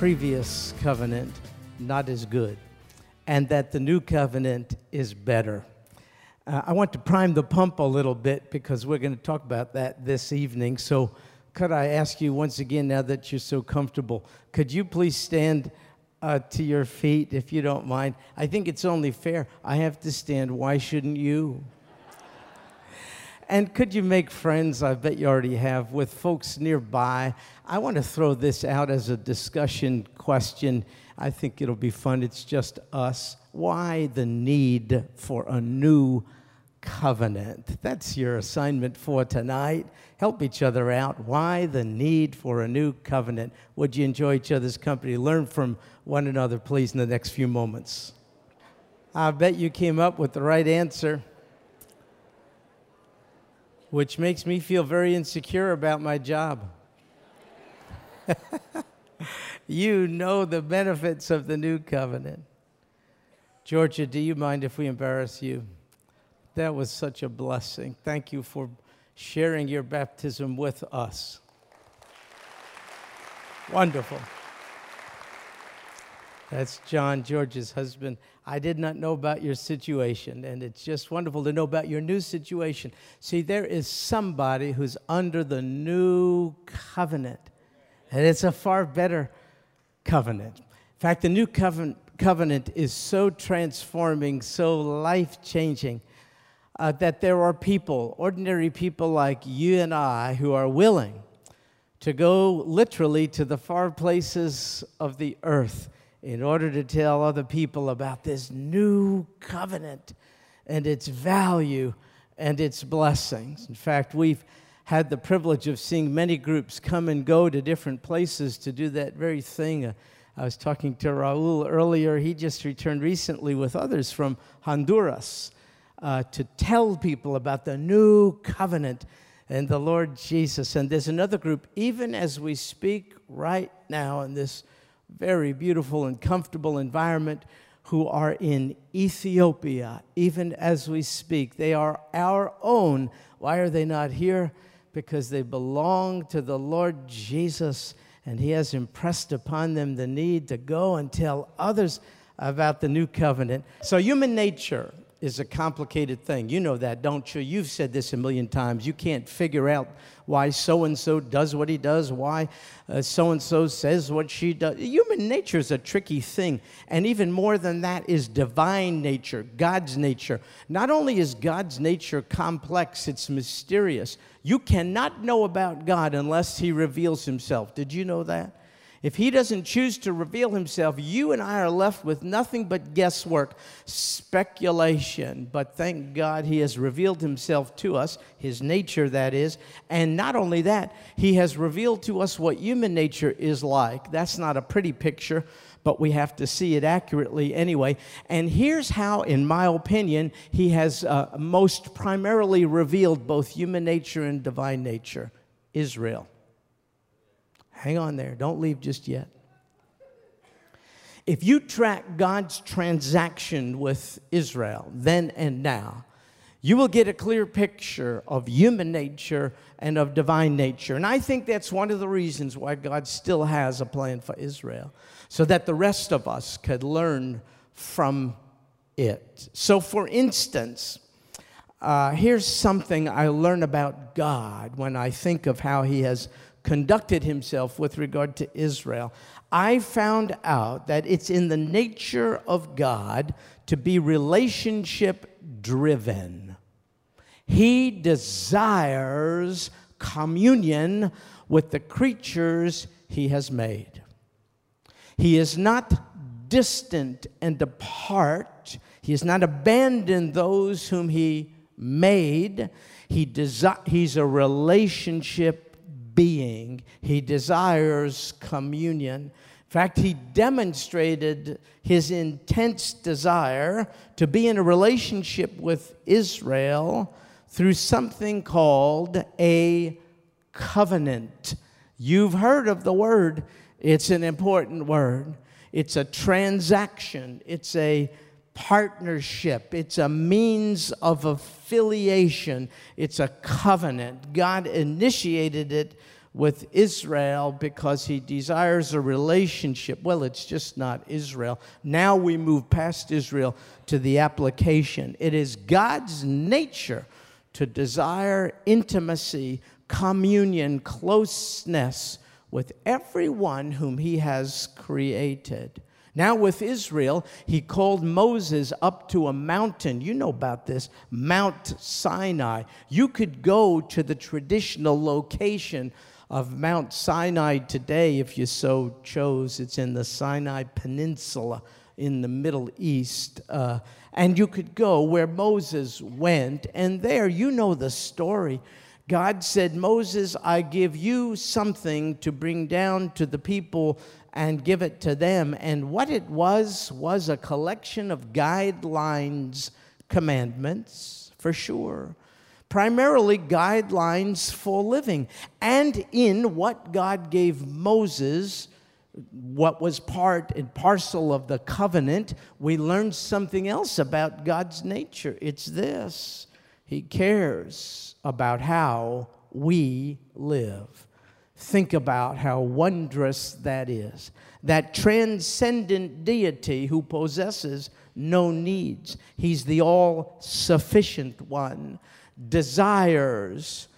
previous covenant not as good, and that the new covenant is better. Uh, I want to prime the pump a little bit because we're going to talk about that this evening. So, could I ask you once again, now that you're so comfortable, could you please stand uh, to your feet if you don't mind? I think it's only fair. I have to stand. Why shouldn't you? And could you make friends? I bet you already have with folks nearby. I want to throw this out as a discussion question. I think it'll be fun. It's just us. Why the need for a new covenant? That's your assignment for tonight. Help each other out. Why the need for a new covenant? Would you enjoy each other's company? Learn from one another, please, in the next few moments. I bet you came up with the right answer which makes me feel very insecure about my job. you know the benefits of the new covenant. Georgia, do you mind if we embarrass you? That was such a blessing. Thank you for sharing your baptism with us. Wonderful. That's John, George's husband. I did not know about your situation, and it's just wonderful to know about your new situation. See, there is somebody who's under the new covenant, and it's a far better covenant. In fact, the new covenant, covenant is so transforming, so life changing, uh, that there are people, ordinary people like you and I, who are willing to go literally to the far places of the earth in order to tell other people about this new covenant and its value and its blessings. In fact, we've had the privilege of seeing many groups come and go to different places to do that very thing. Uh, I was talking to Raul earlier. He just returned recently with others from Honduras uh, to tell people about the new covenant and the Lord Jesus. And there's another group, even as we speak right now in this very beautiful and comfortable environment who are in Ethiopia, even as we speak. They are our own. Why are they not here? Because they belong to the Lord Jesus, and He has impressed upon them the need to go and tell others about the new covenant. So, human nature is a complicated thing. You know that, don't you? You've said this a million times. You can't figure out why so and so does what he does, why so and so says what she does. Human nature is a tricky thing. And even more than that is divine nature, God's nature. Not only is God's nature complex, it's mysterious. You cannot know about God unless he reveals himself. Did you know that? If he doesn't choose to reveal himself, you and I are left with nothing but guesswork, speculation. But thank God he has revealed himself to us, his nature, that is. And not only that, he has revealed to us what human nature is like. That's not a pretty picture, but we have to see it accurately anyway. And here's how, in my opinion, he has uh, most primarily revealed both human nature and divine nature Israel. Hang on there. Don't leave just yet. If you track God's transaction with Israel then and now, you will get a clear picture of human nature and of divine nature. And I think that's one of the reasons why God still has a plan for Israel, so that the rest of us could learn from it. So, for instance, uh, here's something I learn about God when I think of how He has conducted himself with regard to Israel, I found out that it's in the nature of God to be relationship driven. He desires communion with the creatures he has made. He is not distant and apart. He has not abandoned those whom he made. He desi- he's a relationship being. He desires communion. In fact, he demonstrated his intense desire to be in a relationship with Israel through something called a covenant. You've heard of the word, it's an important word. It's a transaction, it's a partnership, it's a means of affiliation, it's a covenant. God initiated it with Israel because he desires a relationship. Well, it's just not Israel. Now we move past Israel to the application. It is God's nature to desire intimacy, communion, closeness with everyone whom he has created. Now, with Israel, he called Moses up to a mountain. You know about this, Mount Sinai. You could go to the traditional location of Mount Sinai today if you so chose. It's in the Sinai Peninsula in the Middle East. Uh, and you could go where Moses went, and there, you know the story. God said, Moses, I give you something to bring down to the people and give it to them. And what it was, was a collection of guidelines, commandments, for sure. Primarily guidelines for living. And in what God gave Moses, what was part and parcel of the covenant, we learned something else about God's nature. It's this He cares about how we live. Think about how wondrous that is. That transcendent deity who possesses no needs. He's the all sufficient one, desires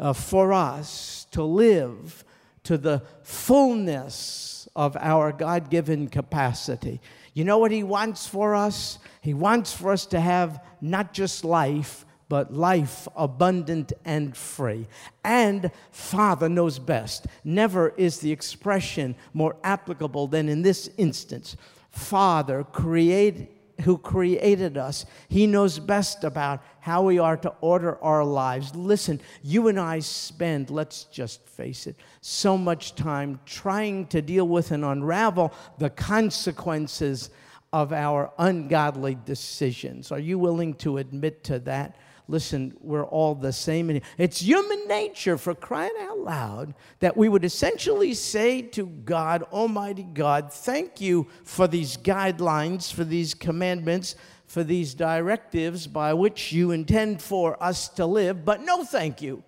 uh, for us to live to the fullness of our God given capacity. You know what He wants for us? He wants for us to have not just life, but life abundant and free. And Father knows best. Never is the expression more applicable than in this instance. Father create, who created us, He knows best about how we are to order our lives. Listen, you and I spend, let's just face it, so much time trying to deal with and unravel the consequences of our ungodly decisions. Are you willing to admit to that? Listen, we're all the same. It's human nature for crying out loud that we would essentially say to God, Almighty God, thank you for these guidelines, for these commandments, for these directives by which you intend for us to live, but no thank you.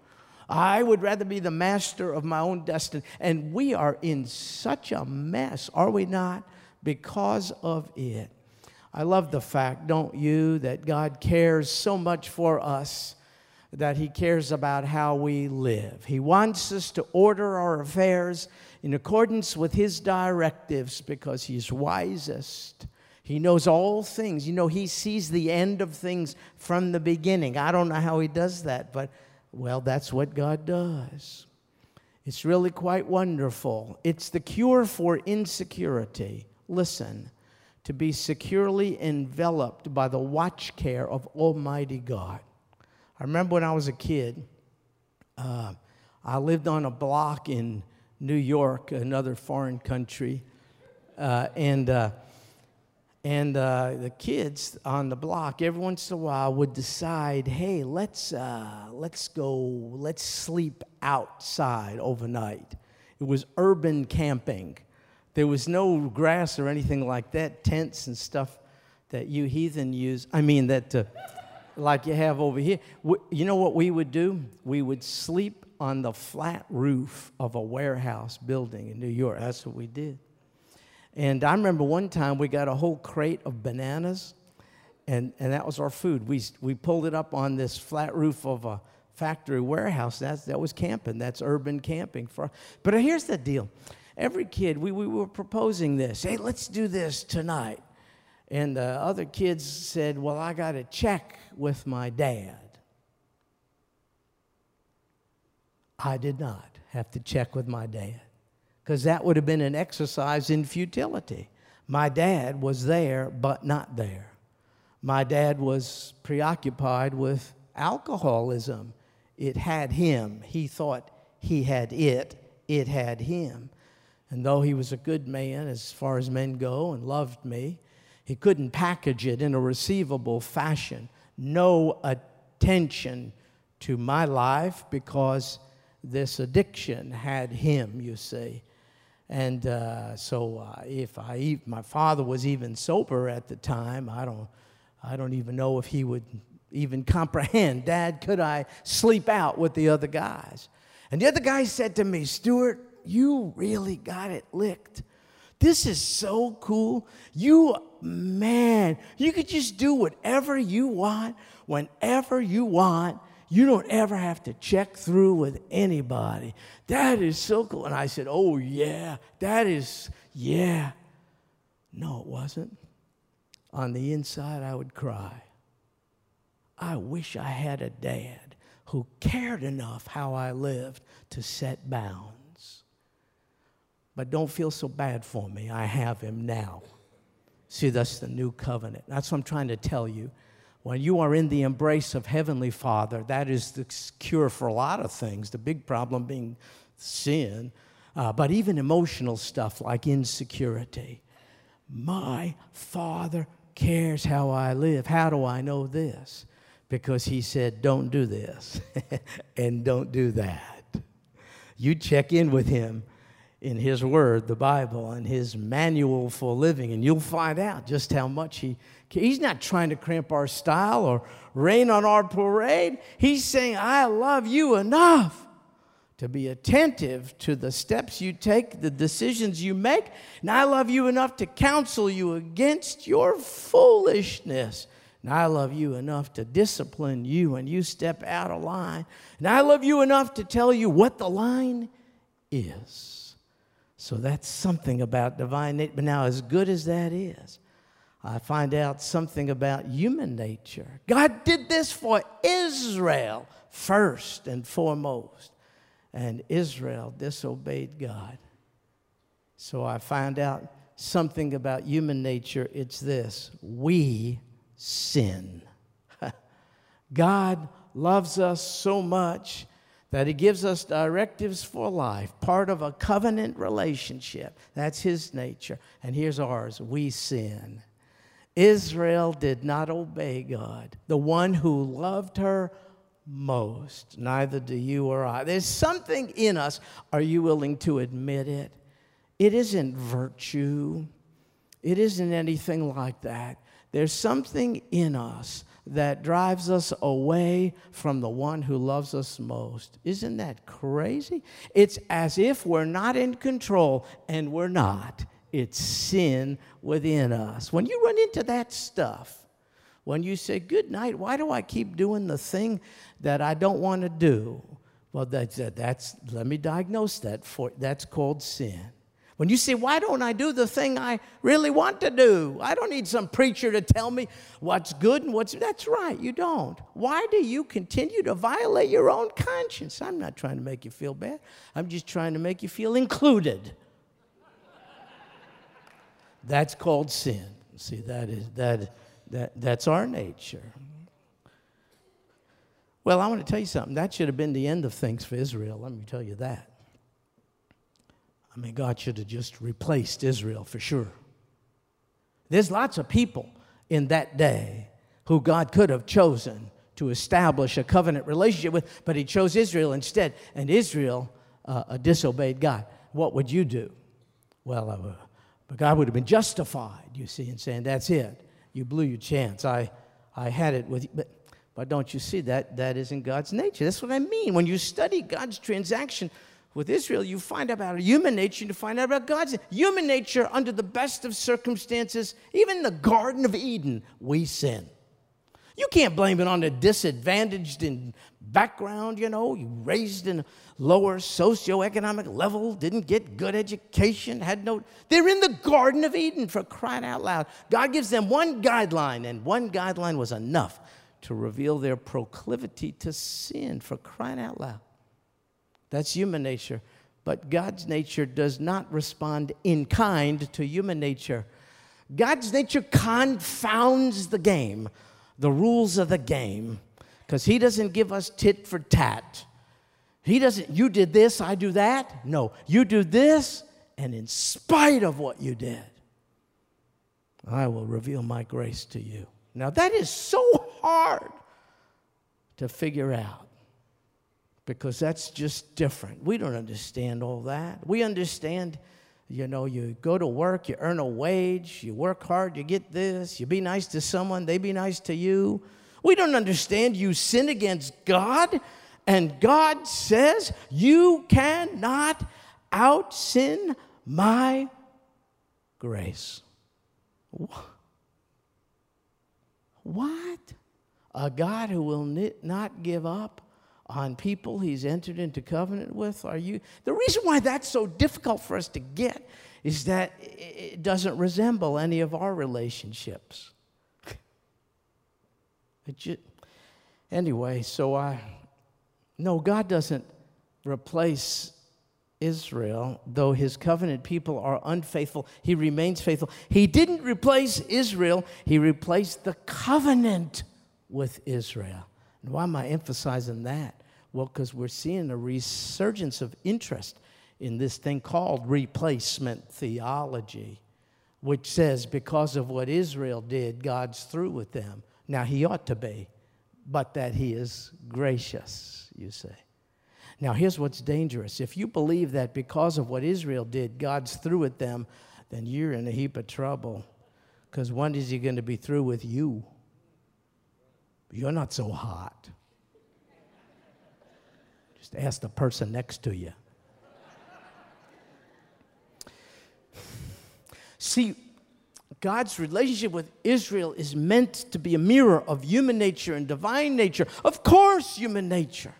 I would rather be the master of my own destiny. And we are in such a mess, are we not? Because of it. I love the fact, don't you, that God cares so much for us that He cares about how we live. He wants us to order our affairs in accordance with His directives because He's wisest. He knows all things. You know, He sees the end of things from the beginning. I don't know how He does that, but well, that's what God does. It's really quite wonderful. It's the cure for insecurity. Listen to be securely enveloped by the watch care of Almighty God. I remember when I was a kid, uh, I lived on a block in New York, another foreign country, uh, and uh, and uh, the kids on the block every once in a while would decide, hey, let's uh, let's go, let's sleep outside overnight. It was urban camping. There was no grass or anything like that, tents and stuff that you heathen use. I mean, that uh, like you have over here. You know what we would do? We would sleep on the flat roof of a warehouse building in New York. That's what we did. And I remember one time we got a whole crate of bananas, and, and that was our food. We, we pulled it up on this flat roof of a factory warehouse. That's, that was camping. That's urban camping. For, but here's the deal every kid, we, we were proposing this. Hey, let's do this tonight. And the other kids said, Well, I got to check with my dad. I did not have to check with my dad because that would have been an exercise in futility. My dad was there, but not there. My dad was preoccupied with alcoholism. It had him. He thought he had it, it had him. And though he was a good man as far as men go and loved me, he couldn't package it in a receivable fashion. No attention to my life because this addiction had him, you see. And uh, so, uh, if I, my father was even sober at the time, I don't, I don't even know if he would even comprehend. Dad, could I sleep out with the other guys? And the other guy said to me, Stuart, you really got it licked. This is so cool. You, man, you could just do whatever you want, whenever you want. You don't ever have to check through with anybody. That is so cool. And I said, Oh, yeah, that is, yeah. No, it wasn't. On the inside, I would cry. I wish I had a dad who cared enough how I lived to set bounds. But don't feel so bad for me. I have him now. See, that's the new covenant. That's what I'm trying to tell you. When you are in the embrace of Heavenly Father, that is the cure for a lot of things, the big problem being sin, uh, but even emotional stuff like insecurity. My Father cares how I live. How do I know this? Because He said, don't do this and don't do that. You check in with Him in His Word, the Bible, and His manual for living, and you'll find out just how much He. He's not trying to cramp our style or rain on our parade. He's saying, I love you enough to be attentive to the steps you take, the decisions you make. And I love you enough to counsel you against your foolishness. And I love you enough to discipline you when you step out of line. And I love you enough to tell you what the line is. So that's something about divine nature. But now, as good as that is, I find out something about human nature. God did this for Israel first and foremost, and Israel disobeyed God. So I find out something about human nature. It's this we sin. God loves us so much that He gives us directives for life, part of a covenant relationship. That's His nature. And here's ours we sin. Israel did not obey God, the one who loved her most. Neither do you or I. There's something in us. Are you willing to admit it? It isn't virtue, it isn't anything like that. There's something in us that drives us away from the one who loves us most. Isn't that crazy? It's as if we're not in control, and we're not. It's sin within us. When you run into that stuff, when you say, Good night, why do I keep doing the thing that I don't want to do? Well, that's, that's, let me diagnose that for That's called sin. When you say, Why don't I do the thing I really want to do? I don't need some preacher to tell me what's good and what's. That's right, you don't. Why do you continue to violate your own conscience? I'm not trying to make you feel bad, I'm just trying to make you feel included. That's called sin. See, that is, that, that, that's our nature. Well, I want to tell you something. That should have been the end of things for Israel. Let me tell you that. I mean, God should have just replaced Israel for sure. There's lots of people in that day who God could have chosen to establish a covenant relationship with, but He chose Israel instead, and Israel uh, disobeyed God. What would you do? Well, uh, but God would have been justified, you see, in saying, That's it. You blew your chance. I, I had it with you. But, but don't you see that? That isn't God's nature. That's what I mean. When you study God's transaction with Israel, you find out about human nature, you find out about God's human nature under the best of circumstances. Even in the Garden of Eden, we sin. You can't blame it on the disadvantaged in background, you know, you raised in a lower socioeconomic level, didn't get good education, had no. They're in the Garden of Eden for crying out loud. God gives them one guideline, and one guideline was enough to reveal their proclivity to sin for crying out loud. That's human nature. But God's nature does not respond in kind to human nature. God's nature confounds the game, the rules of the game, because He doesn't give us tit for tat. He doesn't, you did this, I do that. No, you do this, and in spite of what you did, I will reveal my grace to you. Now, that is so hard to figure out because that's just different. We don't understand all that. We understand, you know, you go to work, you earn a wage, you work hard, you get this, you be nice to someone, they be nice to you. We don't understand you sin against God And God says, You cannot out sin my grace. What? A God who will not give up on people he's entered into covenant with? Are you? The reason why that's so difficult for us to get is that it doesn't resemble any of our relationships. Just, anyway, so I, no, God doesn't replace Israel, though his covenant people are unfaithful, he remains faithful. He didn't replace Israel, he replaced the covenant with Israel. And why am I emphasizing that? Well, because we're seeing a resurgence of interest in this thing called replacement theology, which says because of what Israel did, God's through with them. Now, he ought to be, but that he is gracious, you say. Now, here's what's dangerous. If you believe that because of what Israel did, God's through with them, then you're in a heap of trouble. Because when is he going to be through with you? You're not so hot. Just ask the person next to you. See, God's relationship with Israel is meant to be a mirror of human nature and divine nature. Of course, human nature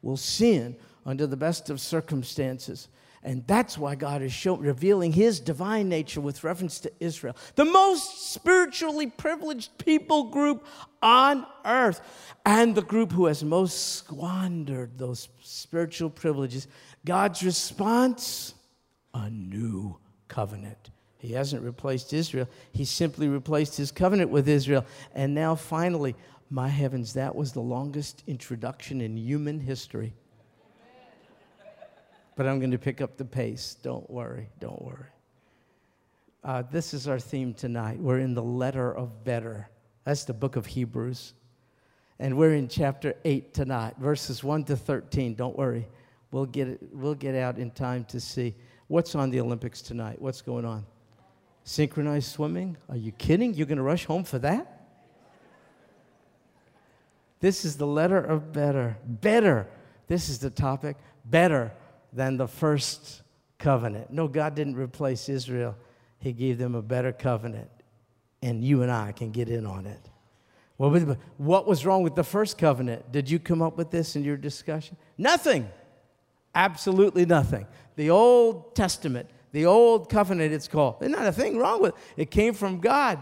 will sin under the best of circumstances. And that's why God is show, revealing his divine nature with reference to Israel, the most spiritually privileged people group on earth, and the group who has most squandered those spiritual privileges. God's response a new covenant. He hasn't replaced Israel, he simply replaced his covenant with Israel. And now, finally, my heavens, that was the longest introduction in human history. But I'm going to pick up the pace. Don't worry, don't worry. Uh, this is our theme tonight. We're in the letter of better. That's the book of Hebrews. And we're in chapter 8 tonight, verses 1 to 13. Don't worry. We'll get, it, we'll get out in time to see what's on the Olympics tonight. What's going on? Synchronized swimming? Are you kidding? You're going to rush home for that? This is the letter of better. Better. This is the topic. Better than the first covenant. No, God didn't replace Israel, He gave them a better covenant. And you and I can get in on it. what was wrong with the first covenant? Did you come up with this in your discussion? Nothing. Absolutely nothing. The Old Testament, the Old Covenant, it's called. There's not a thing wrong with it. It came from God.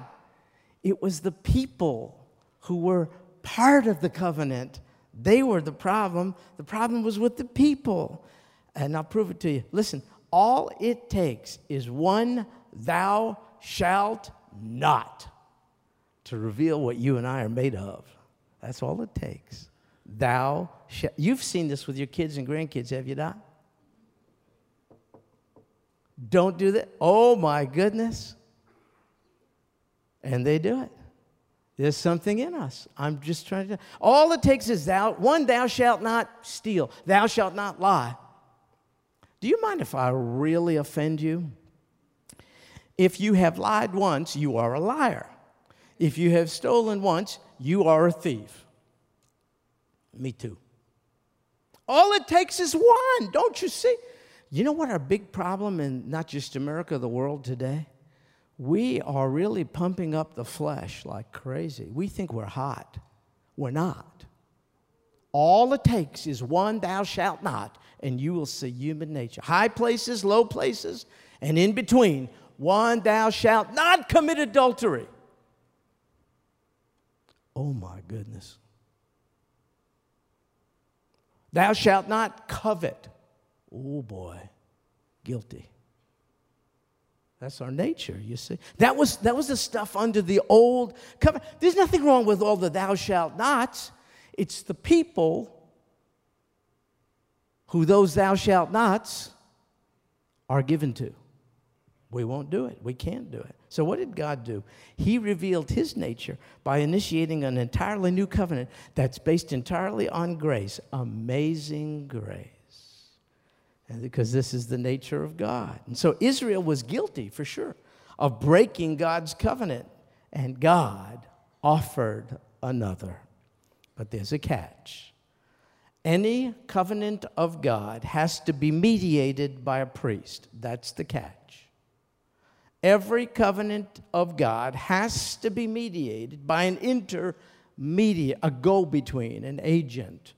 It was the people who were part of the covenant. They were the problem. The problem was with the people. And I'll prove it to you. Listen, all it takes is one thou shalt not to reveal what you and I are made of. That's all it takes. Thou shalt. You've seen this with your kids and grandkids, have you not? Don't do that. Oh my goodness. And they do it. There's something in us. I'm just trying to. All it takes is thou, one, thou shalt not steal, thou shalt not lie. Do you mind if I really offend you? If you have lied once, you are a liar. If you have stolen once, you are a thief. Me too. All it takes is one, don't you see? You know what our big problem in not just America, the world today? we are really pumping up the flesh like crazy. We think we're hot. We're not. All it takes is one thou shalt not, and you will see human nature. High places, low places, and in between, one thou shalt not commit adultery. Oh my goodness. Thou shalt not covet. Oh boy, guilty. That's our nature, you see. That was, that was the stuff under the old covenant. There's nothing wrong with all the thou shalt nots. It's the people who those thou shalt nots are given to. We won't do it. We can't do it. So, what did God do? He revealed His nature by initiating an entirely new covenant that's based entirely on grace. Amazing grace and because this is the nature of God. And so Israel was guilty, for sure, of breaking God's covenant, and God offered another. But there's a catch. Any covenant of God has to be mediated by a priest. That's the catch. Every covenant of God has to be mediated by an intermediate, a go between, an agent,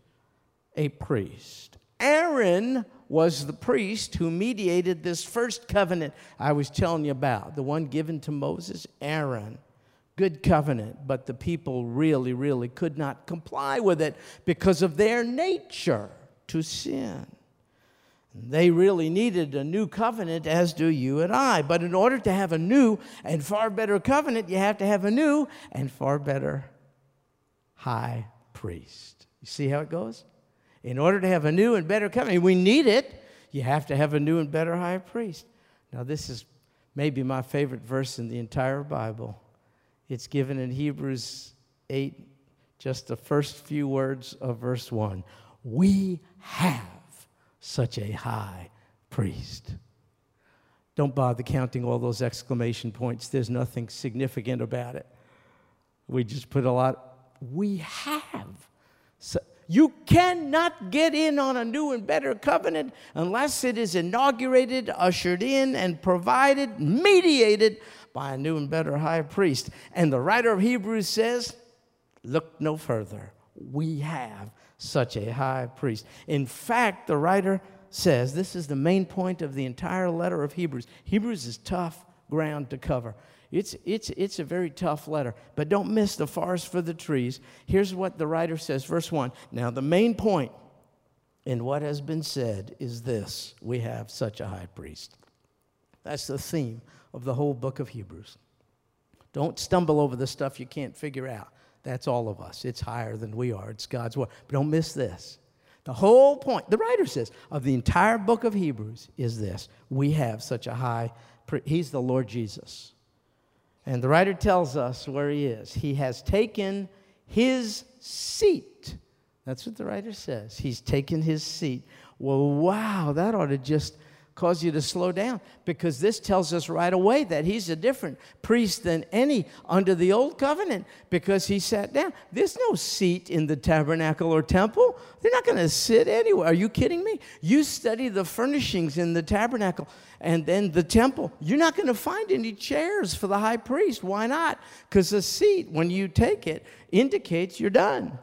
a priest. Aaron was the priest who mediated this first covenant I was telling you about, the one given to Moses, Aaron good covenant, but the people really, really could not comply with it because of their nature to sin. They really needed a new covenant, as do you and I. But in order to have a new and far better covenant, you have to have a new and far better high priest. You see how it goes? In order to have a new and better covenant, we need it. You have to have a new and better high priest. Now, this is maybe my favorite verse in the entire Bible. It's given in Hebrews 8, just the first few words of verse 1. We have such a high priest. Don't bother counting all those exclamation points. There's nothing significant about it. We just put a lot. We have. So you cannot get in on a new and better covenant unless it is inaugurated, ushered in, and provided, mediated by a new and better high priest. And the writer of Hebrews says, Look no further. We have such a high priest. In fact, the writer says this is the main point of the entire letter of Hebrews. Hebrews is tough ground to cover. It's, it's, it's a very tough letter, but don't miss the forest for the trees. Here's what the writer says, verse 1. Now, the main point in what has been said is this we have such a high priest. That's the theme of the whole book of Hebrews. Don't stumble over the stuff you can't figure out. That's all of us. It's higher than we are. It's God's word. But don't miss this. The whole point, the writer says, of the entire book of Hebrews is this we have such a high, he's the Lord Jesus. And the writer tells us where he is. He has taken his seat. That's what the writer says. He's taken his seat. Well, wow, that ought to just cause you to slow down because this tells us right away that he's a different priest than any under the old covenant because he sat down. There's no seat in the tabernacle or temple. They're not going to sit anywhere. Are you kidding me? You study the furnishings in the tabernacle and then the temple. You're not going to find any chairs for the high priest. Why not? Because the seat, when you take it, indicates you're done.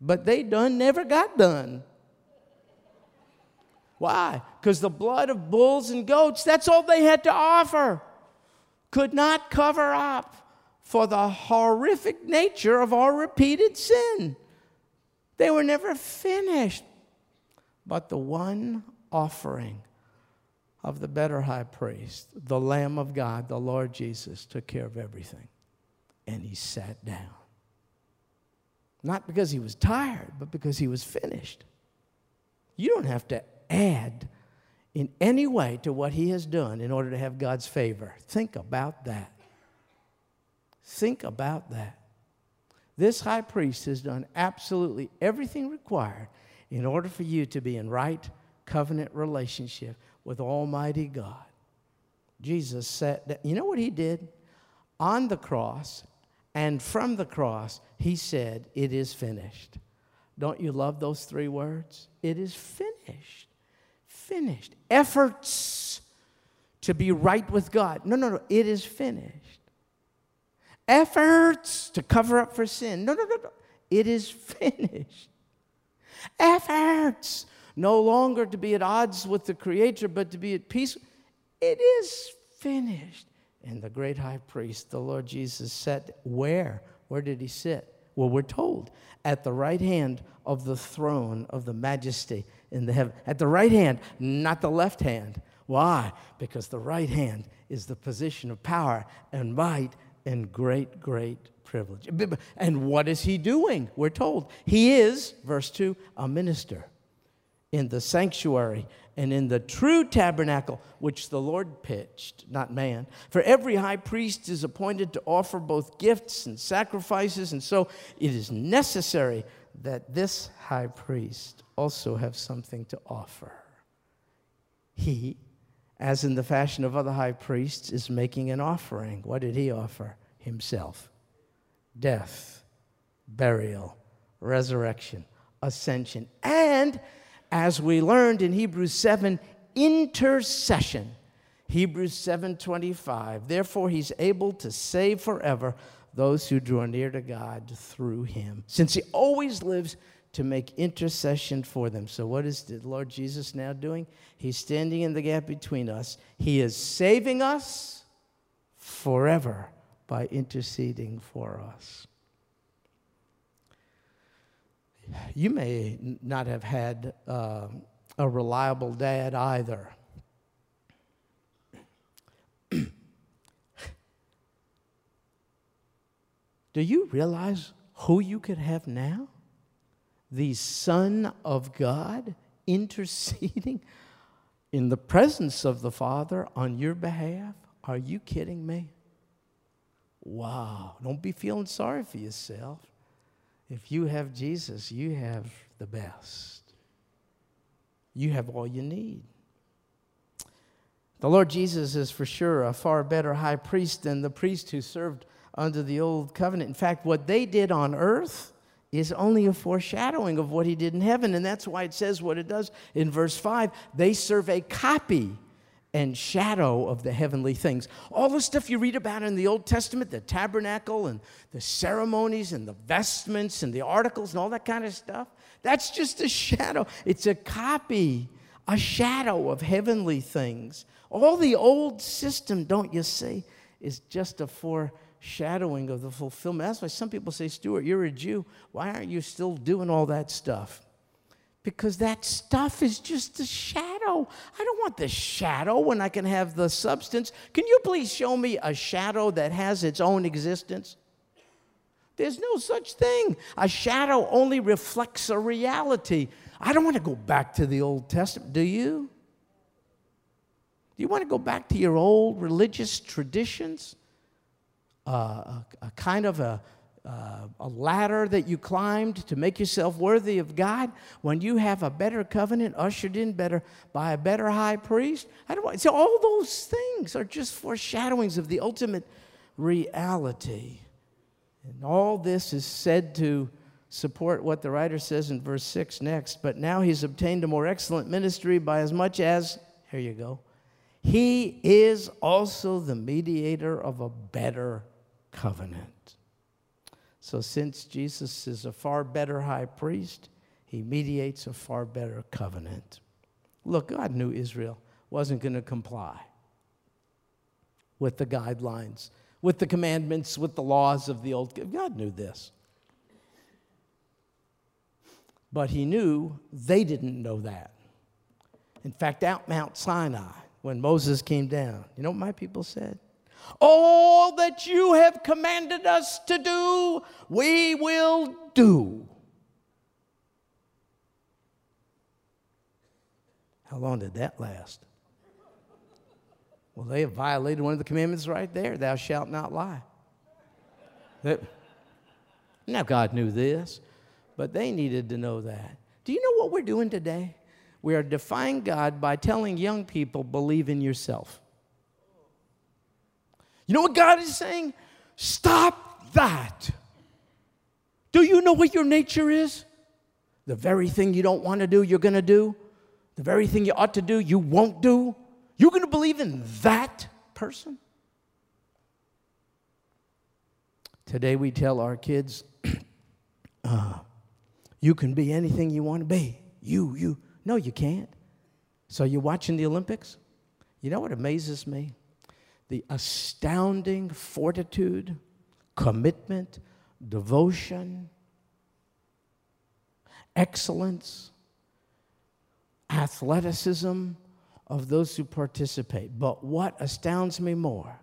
But they done never got done. Why? Because the blood of bulls and goats, that's all they had to offer, could not cover up for the horrific nature of our repeated sin. They were never finished. But the one offering of the better high priest, the Lamb of God, the Lord Jesus, took care of everything. And he sat down. Not because he was tired, but because he was finished. You don't have to add in any way to what he has done in order to have God's favor. Think about that. Think about that. This high priest has done absolutely everything required in order for you to be in right covenant relationship with Almighty God. Jesus said, that, you know what he did? On the cross and from the cross, he said, It is finished. Don't you love those three words? It is finished finished. Efforts to be right with God. No, no, no. It is finished. Efforts to cover up for sin. No, no, no, no. It is finished. Efforts no longer to be at odds with the Creator, but to be at peace. It is finished. And the great high priest, the Lord Jesus, sat where? Where did he sit? Well, we're told at the right hand of the throne of the majesty in the heaven. At the right hand, not the left hand. Why? Because the right hand is the position of power and might and great, great privilege. And what is he doing? We're told. He is, verse 2, a minister in the sanctuary and in the true tabernacle which the Lord pitched, not man. For every high priest is appointed to offer both gifts and sacrifices, and so it is necessary that this high priest also have something to offer. He, as in the fashion of other high priests, is making an offering. What did he offer? Himself. Death, burial, resurrection, ascension. And as we learned in Hebrews 7, intercession. Hebrews 7:25. Therefore he's able to save forever those who draw near to God through him, since he always lives to make intercession for them. So, what is the Lord Jesus now doing? He's standing in the gap between us. He is saving us forever by interceding for us. You may not have had uh, a reliable dad either. Do you realize who you could have now? The Son of God interceding in the presence of the Father on your behalf? Are you kidding me? Wow. Don't be feeling sorry for yourself. If you have Jesus, you have the best. You have all you need. The Lord Jesus is for sure a far better high priest than the priest who served under the old covenant. In fact, what they did on earth is only a foreshadowing of what he did in heaven. And that's why it says what it does in verse 5 they serve a copy and shadow of the heavenly things. All the stuff you read about in the Old Testament, the tabernacle and the ceremonies and the vestments and the articles and all that kind of stuff, that's just a shadow. It's a copy, a shadow of heavenly things. All the old system, don't you see, is just a foreshadowing shadowing of the fulfillment. That's why some people say, Stuart, you're a Jew. Why aren't you still doing all that stuff? Because that stuff is just a shadow. I don't want the shadow when I can have the substance. Can you please show me a shadow that has its own existence? There's no such thing. A shadow only reflects a reality. I don't want to go back to the Old Testament. Do you? Do you want to go back to your old religious traditions? A, a, kind of a, uh, a ladder that you climbed to make yourself worthy of God when you have a better covenant ushered in better by a better high priest. I don't so all those things are just foreshadowings of the ultimate reality. And all this is said to support what the writer says in verse 6 next. But now he's obtained a more excellent ministry by as much as, here you go, he is also the mediator of a better covenant. So, since Jesus is a far better high priest, he mediates a far better covenant. Look, God knew Israel wasn't going to comply with the guidelines, with the commandments, with the laws of the old. God knew this. But he knew they didn't know that. In fact, out Mount Sinai, when Moses came down, you know what my people said? All that you have commanded us to do, we will do. How long did that last? Well, they have violated one of the commandments right there thou shalt not lie. now, God knew this, but they needed to know that. Do you know what we're doing today? We are defying God by telling young people, believe in yourself. You know what God is saying? Stop that. Do you know what your nature is? The very thing you don't want to do, you're going to do. The very thing you ought to do, you won't do. You're going to believe in that person? Today we tell our kids, uh, you can be anything you want to be. You, you. No, you can't. So you're watching the Olympics? You know what amazes me? The astounding fortitude, commitment, devotion, excellence, athleticism of those who participate. But what astounds me more,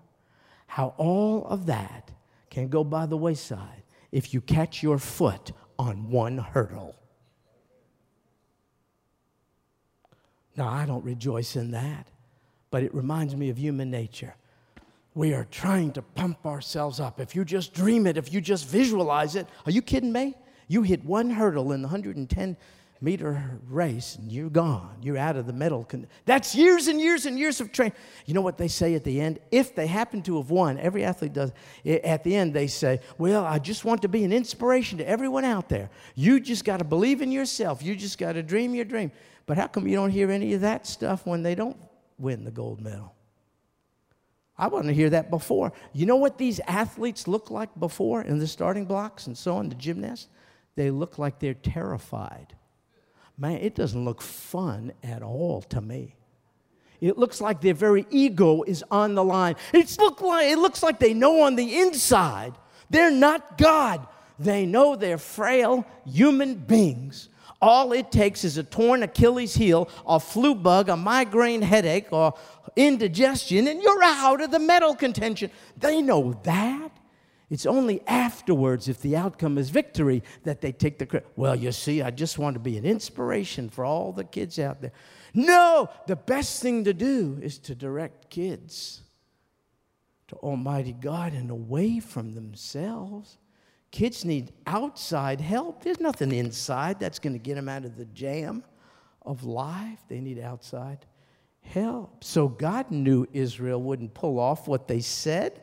how all of that can go by the wayside if you catch your foot on one hurdle. Now, I don't rejoice in that, but it reminds me of human nature we are trying to pump ourselves up. If you just dream it, if you just visualize it, are you kidding me? You hit one hurdle in the 110 meter race and you're gone. You're out of the medal. Con- That's years and years and years of training. You know what they say at the end? If they happen to have won, every athlete does, eh, at the end they say, Well, I just want to be an inspiration to everyone out there. You just got to believe in yourself. You just got to dream your dream. But how come you don't hear any of that stuff when they don't win the gold medal? I want to hear that before. You know what these athletes look like before in the starting blocks and so on, the gymnasts? They look like they're terrified man, it doesn't look fun at all to me. It looks like their very ego is on the line. It's look like, it looks like they know on the inside they're not God. They know they're frail human beings. All it takes is a torn Achilles heel, a flu bug, a migraine headache, or indigestion, and you're out of the medal contention. They know that. It's only afterwards, if the outcome is victory, that they take the credit. Well, you see, I just want to be an inspiration for all the kids out there. No, the best thing to do is to direct kids to Almighty God and away from themselves. Kids need outside help. There's nothing inside that's going to get them out of the jam of life. They need outside help. So God knew Israel wouldn't pull off what they said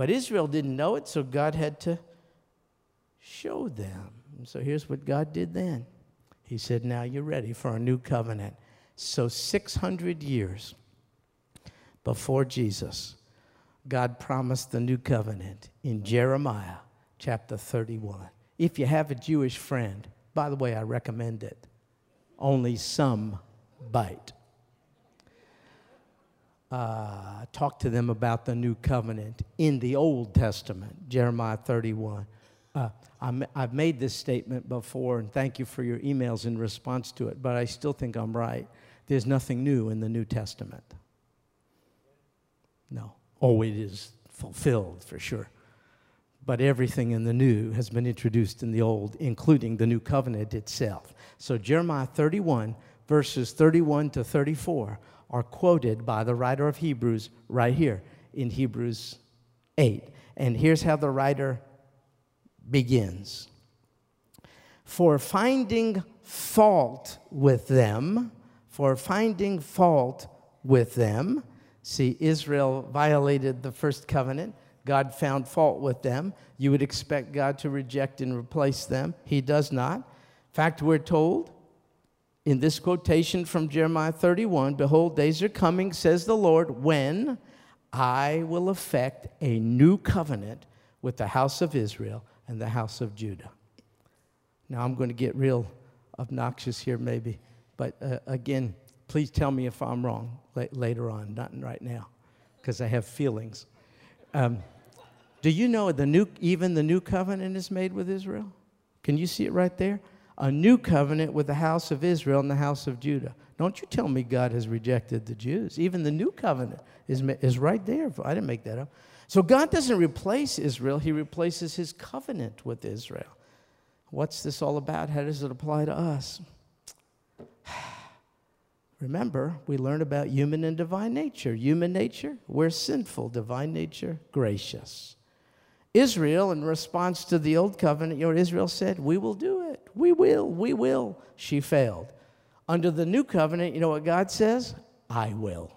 but Israel didn't know it, so God had to show them. So here's what God did then He said, Now you're ready for a new covenant. So 600 years before Jesus, God promised the new covenant in Jeremiah chapter 31. If you have a Jewish friend, by the way, I recommend it. Only some bite uh, talk to them about the new covenant in the Old Testament, Jeremiah 31. Uh, i have made this statement before, and thank you for your emails in response to it, but I still think I'm right. There's nothing new in the New Testament. No. Oh, it is fulfilled for sure. But everything in the new has been introduced in the old, including the new covenant itself. So, Jeremiah 31, verses 31 to 34 are quoted by the writer of Hebrews right here in Hebrews 8. And here's how the writer begins For finding fault with them, for finding fault with them, see, Israel violated the first covenant. God found fault with them. You would expect God to reject and replace them. He does not. In fact, we're told in this quotation from Jeremiah 31 Behold, days are coming, says the Lord, when I will effect a new covenant with the house of Israel and the house of Judah. Now, I'm going to get real obnoxious here, maybe, but uh, again, please tell me if I'm wrong later on, not right now, because I have feelings. Um, do you know the new, even the new covenant is made with Israel? Can you see it right there? a new covenant with the house of Israel and the house of Judah. Don't you tell me God has rejected the Jews. Even the new covenant is, is right there. I didn't make that up. So God doesn't replace Israel, He replaces His covenant with Israel. What's this all about? How does it apply to us? Remember, we learn about human and divine nature. Human nature, we're sinful. Divine nature, gracious. Israel, in response to the old covenant, you know Israel said? We will do it. We will. We will. She failed. Under the new covenant, you know what God says? I will.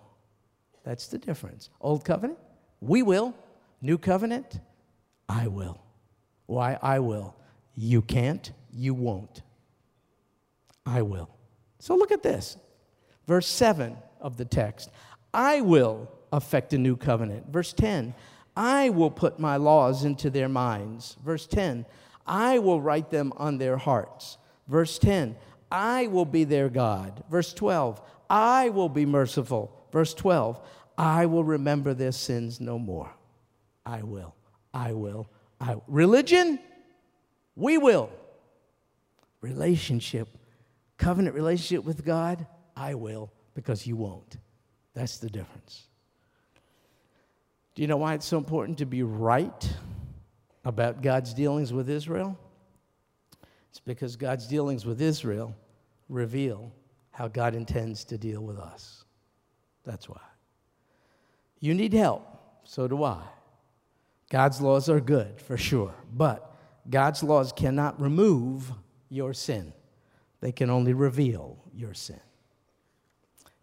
That's the difference. Old covenant, we will. New covenant, I will. Why I will? You can't, you won't. I will. So look at this. Verse 7 of the text I will affect a new covenant. Verse 10 I will put my laws into their minds. Verse 10, I will write them on their hearts. Verse 10, I will be their God. Verse 12, I will be merciful. Verse 12, I will remember their sins no more. I will. I will. I will. Religion, we will. Relationship, covenant relationship with God, I will, because you won't. That's the difference. Do you know why it's so important to be right about God's dealings with Israel? It's because God's dealings with Israel reveal how God intends to deal with us. That's why. You need help, so do I. God's laws are good, for sure, but God's laws cannot remove your sin. they can only reveal your sin.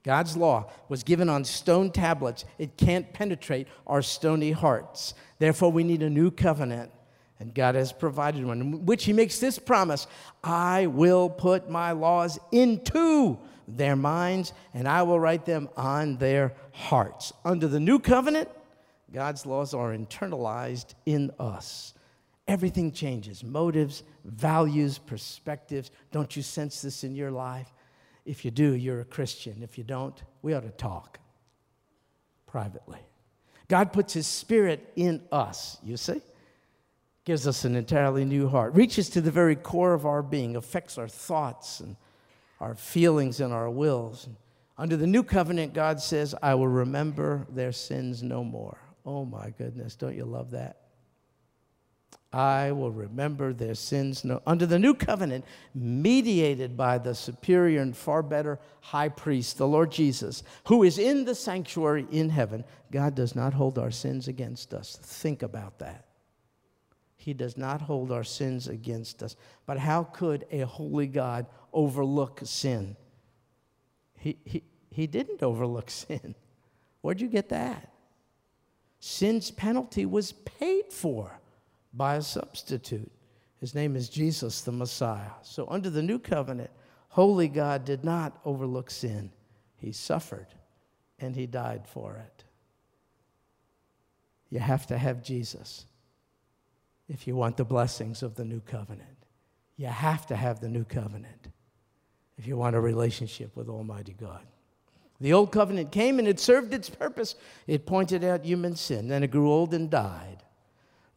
God's law was given on stone tablets. It can't penetrate our stony hearts. Therefore, we need a new covenant, and God has provided one, in which He makes this promise I will put my laws into their minds, and I will write them on their hearts. Under the new covenant, God's laws are internalized in us. Everything changes motives, values, perspectives. Don't you sense this in your life? If you do, you're a Christian. If you don't, we ought to talk privately. God puts His Spirit in us, you see? Gives us an entirely new heart, reaches to the very core of our being, affects our thoughts and our feelings and our wills. Under the new covenant, God says, I will remember their sins no more. Oh my goodness, don't you love that? I will remember their sins no. Under the new covenant, mediated by the superior and far better high priest, the Lord Jesus, who is in the sanctuary in heaven, God does not hold our sins against us. Think about that. He does not hold our sins against us. But how could a holy God overlook sin? He, he, he didn't overlook sin. Where'd you get that? Sin's penalty was paid for by a substitute. His name is Jesus the Messiah. So, under the new covenant, holy God did not overlook sin. He suffered and he died for it. You have to have Jesus if you want the blessings of the new covenant. You have to have the new covenant if you want a relationship with Almighty God. The old covenant came and it served its purpose. It pointed out human sin. Then it grew old and died.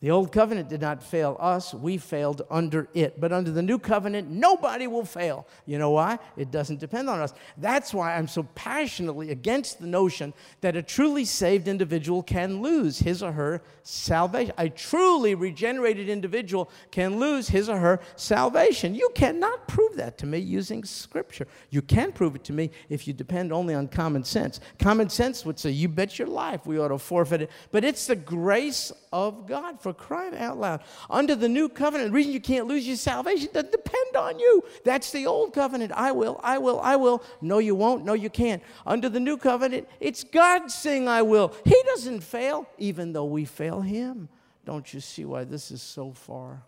The old covenant did not fail us, we failed under it. But under the new covenant, nobody will fail. You know why? It doesn't depend on us. That's why I'm so passionately against the notion that a truly saved individual can lose his or her salvation. A truly regenerated individual can lose his or her salvation. You cannot prove that to me using scripture. You can prove it to me if you depend only on common sense. Common sense would say, you bet your life we ought to forfeit it. But it's the grace of God for crying out loud. Under the new covenant, the reason you can't lose your salvation doesn't depend on you. That's the old covenant. I will, I will, I will. No, you won't. No, you can't. Under the new covenant, it's God saying, I will. He doesn't fail, even though we fail Him. Don't you see why this is so far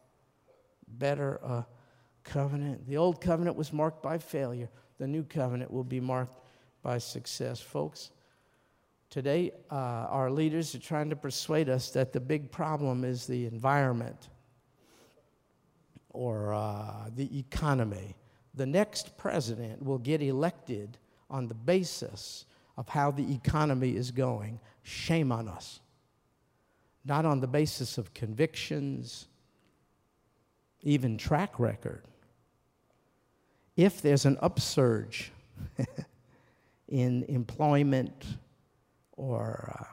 better a covenant? The old covenant was marked by failure, the new covenant will be marked by success. Folks, Today, uh, our leaders are trying to persuade us that the big problem is the environment or uh, the economy. The next president will get elected on the basis of how the economy is going. Shame on us. Not on the basis of convictions, even track record. If there's an upsurge in employment, or uh,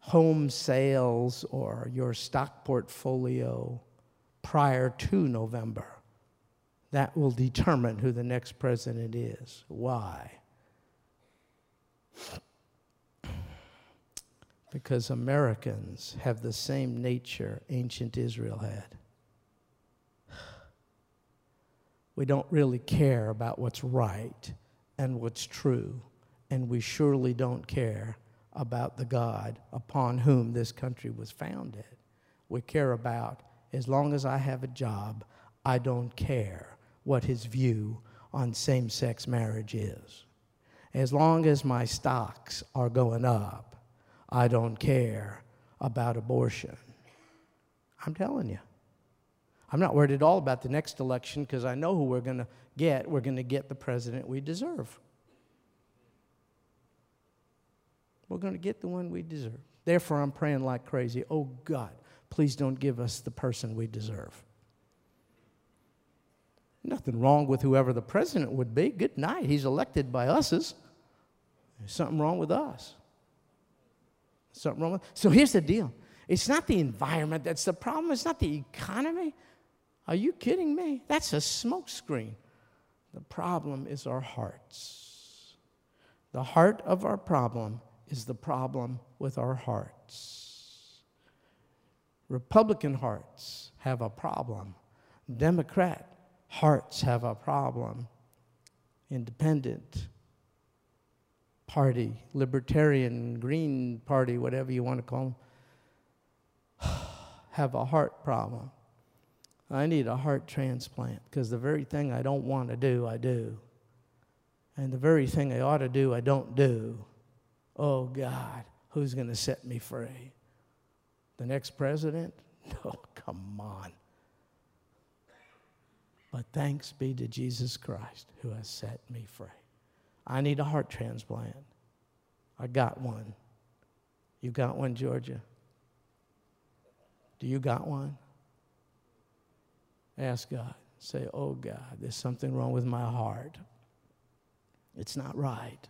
home sales or your stock portfolio prior to November. That will determine who the next president is. Why? Because Americans have the same nature ancient Israel had. We don't really care about what's right and what's true and we surely don't care about the God upon whom this country was founded. We care about, as long as I have a job, I don't care what his view on same sex marriage is. As long as my stocks are going up, I don't care about abortion. I'm telling you. I'm not worried at all about the next election because I know who we're going to get. We're going to get the president we deserve. We're going to get the one we deserve. Therefore, I'm praying like crazy. Oh God, please don't give us the person we deserve. Nothing wrong with whoever the president would be. Good night. He's elected by us's. There's something wrong with us. Something wrong with. So here's the deal. It's not the environment that's the problem. It's not the economy. Are you kidding me? That's a smokescreen. The problem is our hearts. The heart of our problem is the problem with our hearts. Republican hearts have a problem. Democrat hearts have a problem. Independent party, libertarian, green party, whatever you want to call them, have a heart problem. I need a heart transplant because the very thing I don't want to do, I do. And the very thing I ought to do, I don't do. Oh God, who's going to set me free? The next president? No, come on. But thanks be to Jesus Christ who has set me free. I need a heart transplant. I got one. You got one, Georgia? Do you got one? Ask God. Say, oh God, there's something wrong with my heart. It's not right.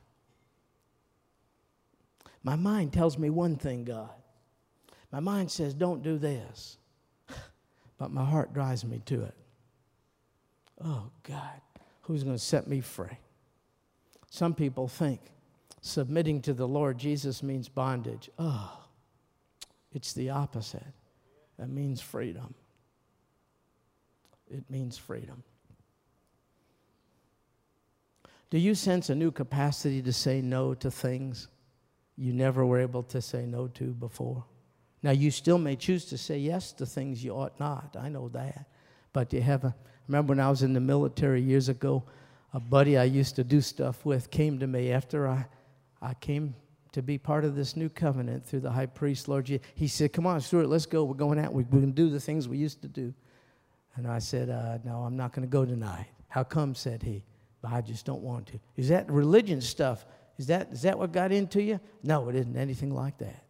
My mind tells me one thing, God. My mind says, don't do this. But my heart drives me to it. Oh, God, who's going to set me free? Some people think submitting to the Lord Jesus means bondage. Oh, it's the opposite. That means freedom. It means freedom. Do you sense a new capacity to say no to things you never were able to say no to before? Now, you still may choose to say yes to things you ought not. I know that. But you have a. Remember when I was in the military years ago, a buddy I used to do stuff with came to me after I, I came to be part of this new covenant through the high priest, Lord Jesus. He said, Come on, Stuart, let's go. We're going out. We're going to do the things we used to do. And I said, uh, No, I'm not going to go tonight. How come? said he. But I just don't want to. Is that religion stuff? Is that, is that what got into you? No, it isn't anything like that.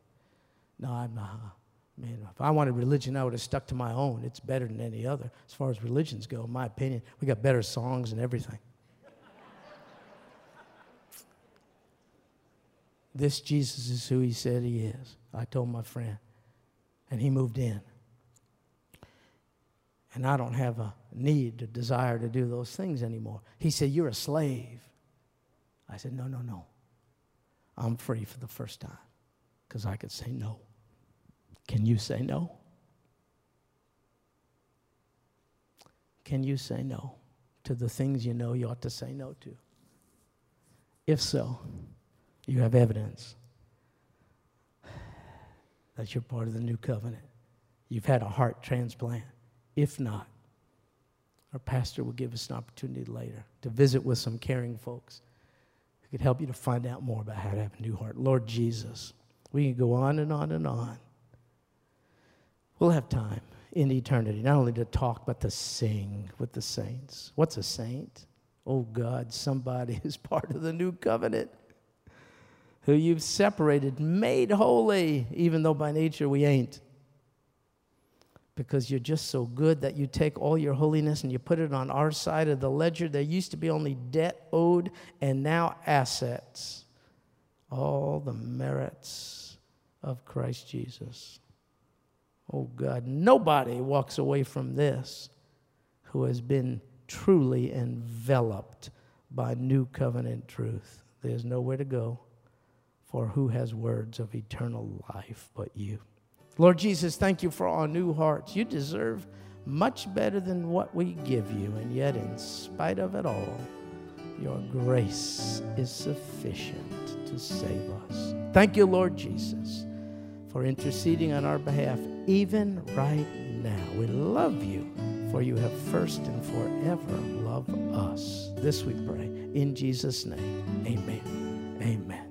No, I'm not. Man, if I wanted religion, I would have stuck to my own. It's better than any other as far as religions go, in my opinion. We got better songs and everything. this Jesus is who he said he is. I told my friend. And he moved in and I don't have a need, a desire to do those things anymore. He said, You're a slave. I said, No, no, no. I'm free for the first time because I could say no. Can you say no? Can you say no to the things you know you ought to say no to? If so, you have evidence that you're part of the new covenant. You've had a heart transplant. If not, our pastor will give us an opportunity later to visit with some caring folks who could help you to find out more about how to have a new heart. Lord Jesus, we can go on and on and on. We'll have time in eternity, not only to talk, but to sing with the saints. What's a saint? Oh God, somebody is part of the new covenant, who you've separated, made holy, even though by nature we ain't because you're just so good that you take all your holiness and you put it on our side of the ledger. There used to be only debt owed and now assets. All the merits of Christ Jesus. Oh God, nobody walks away from this who has been truly enveloped by new covenant truth. There's nowhere to go for who has words of eternal life but you. Lord Jesus, thank you for our new hearts. You deserve much better than what we give you, and yet, in spite of it all, your grace is sufficient to save us. Thank you, Lord Jesus, for interceding on our behalf, even right now. We love you, for you have first and forever loved us. This we pray in Jesus' name. Amen.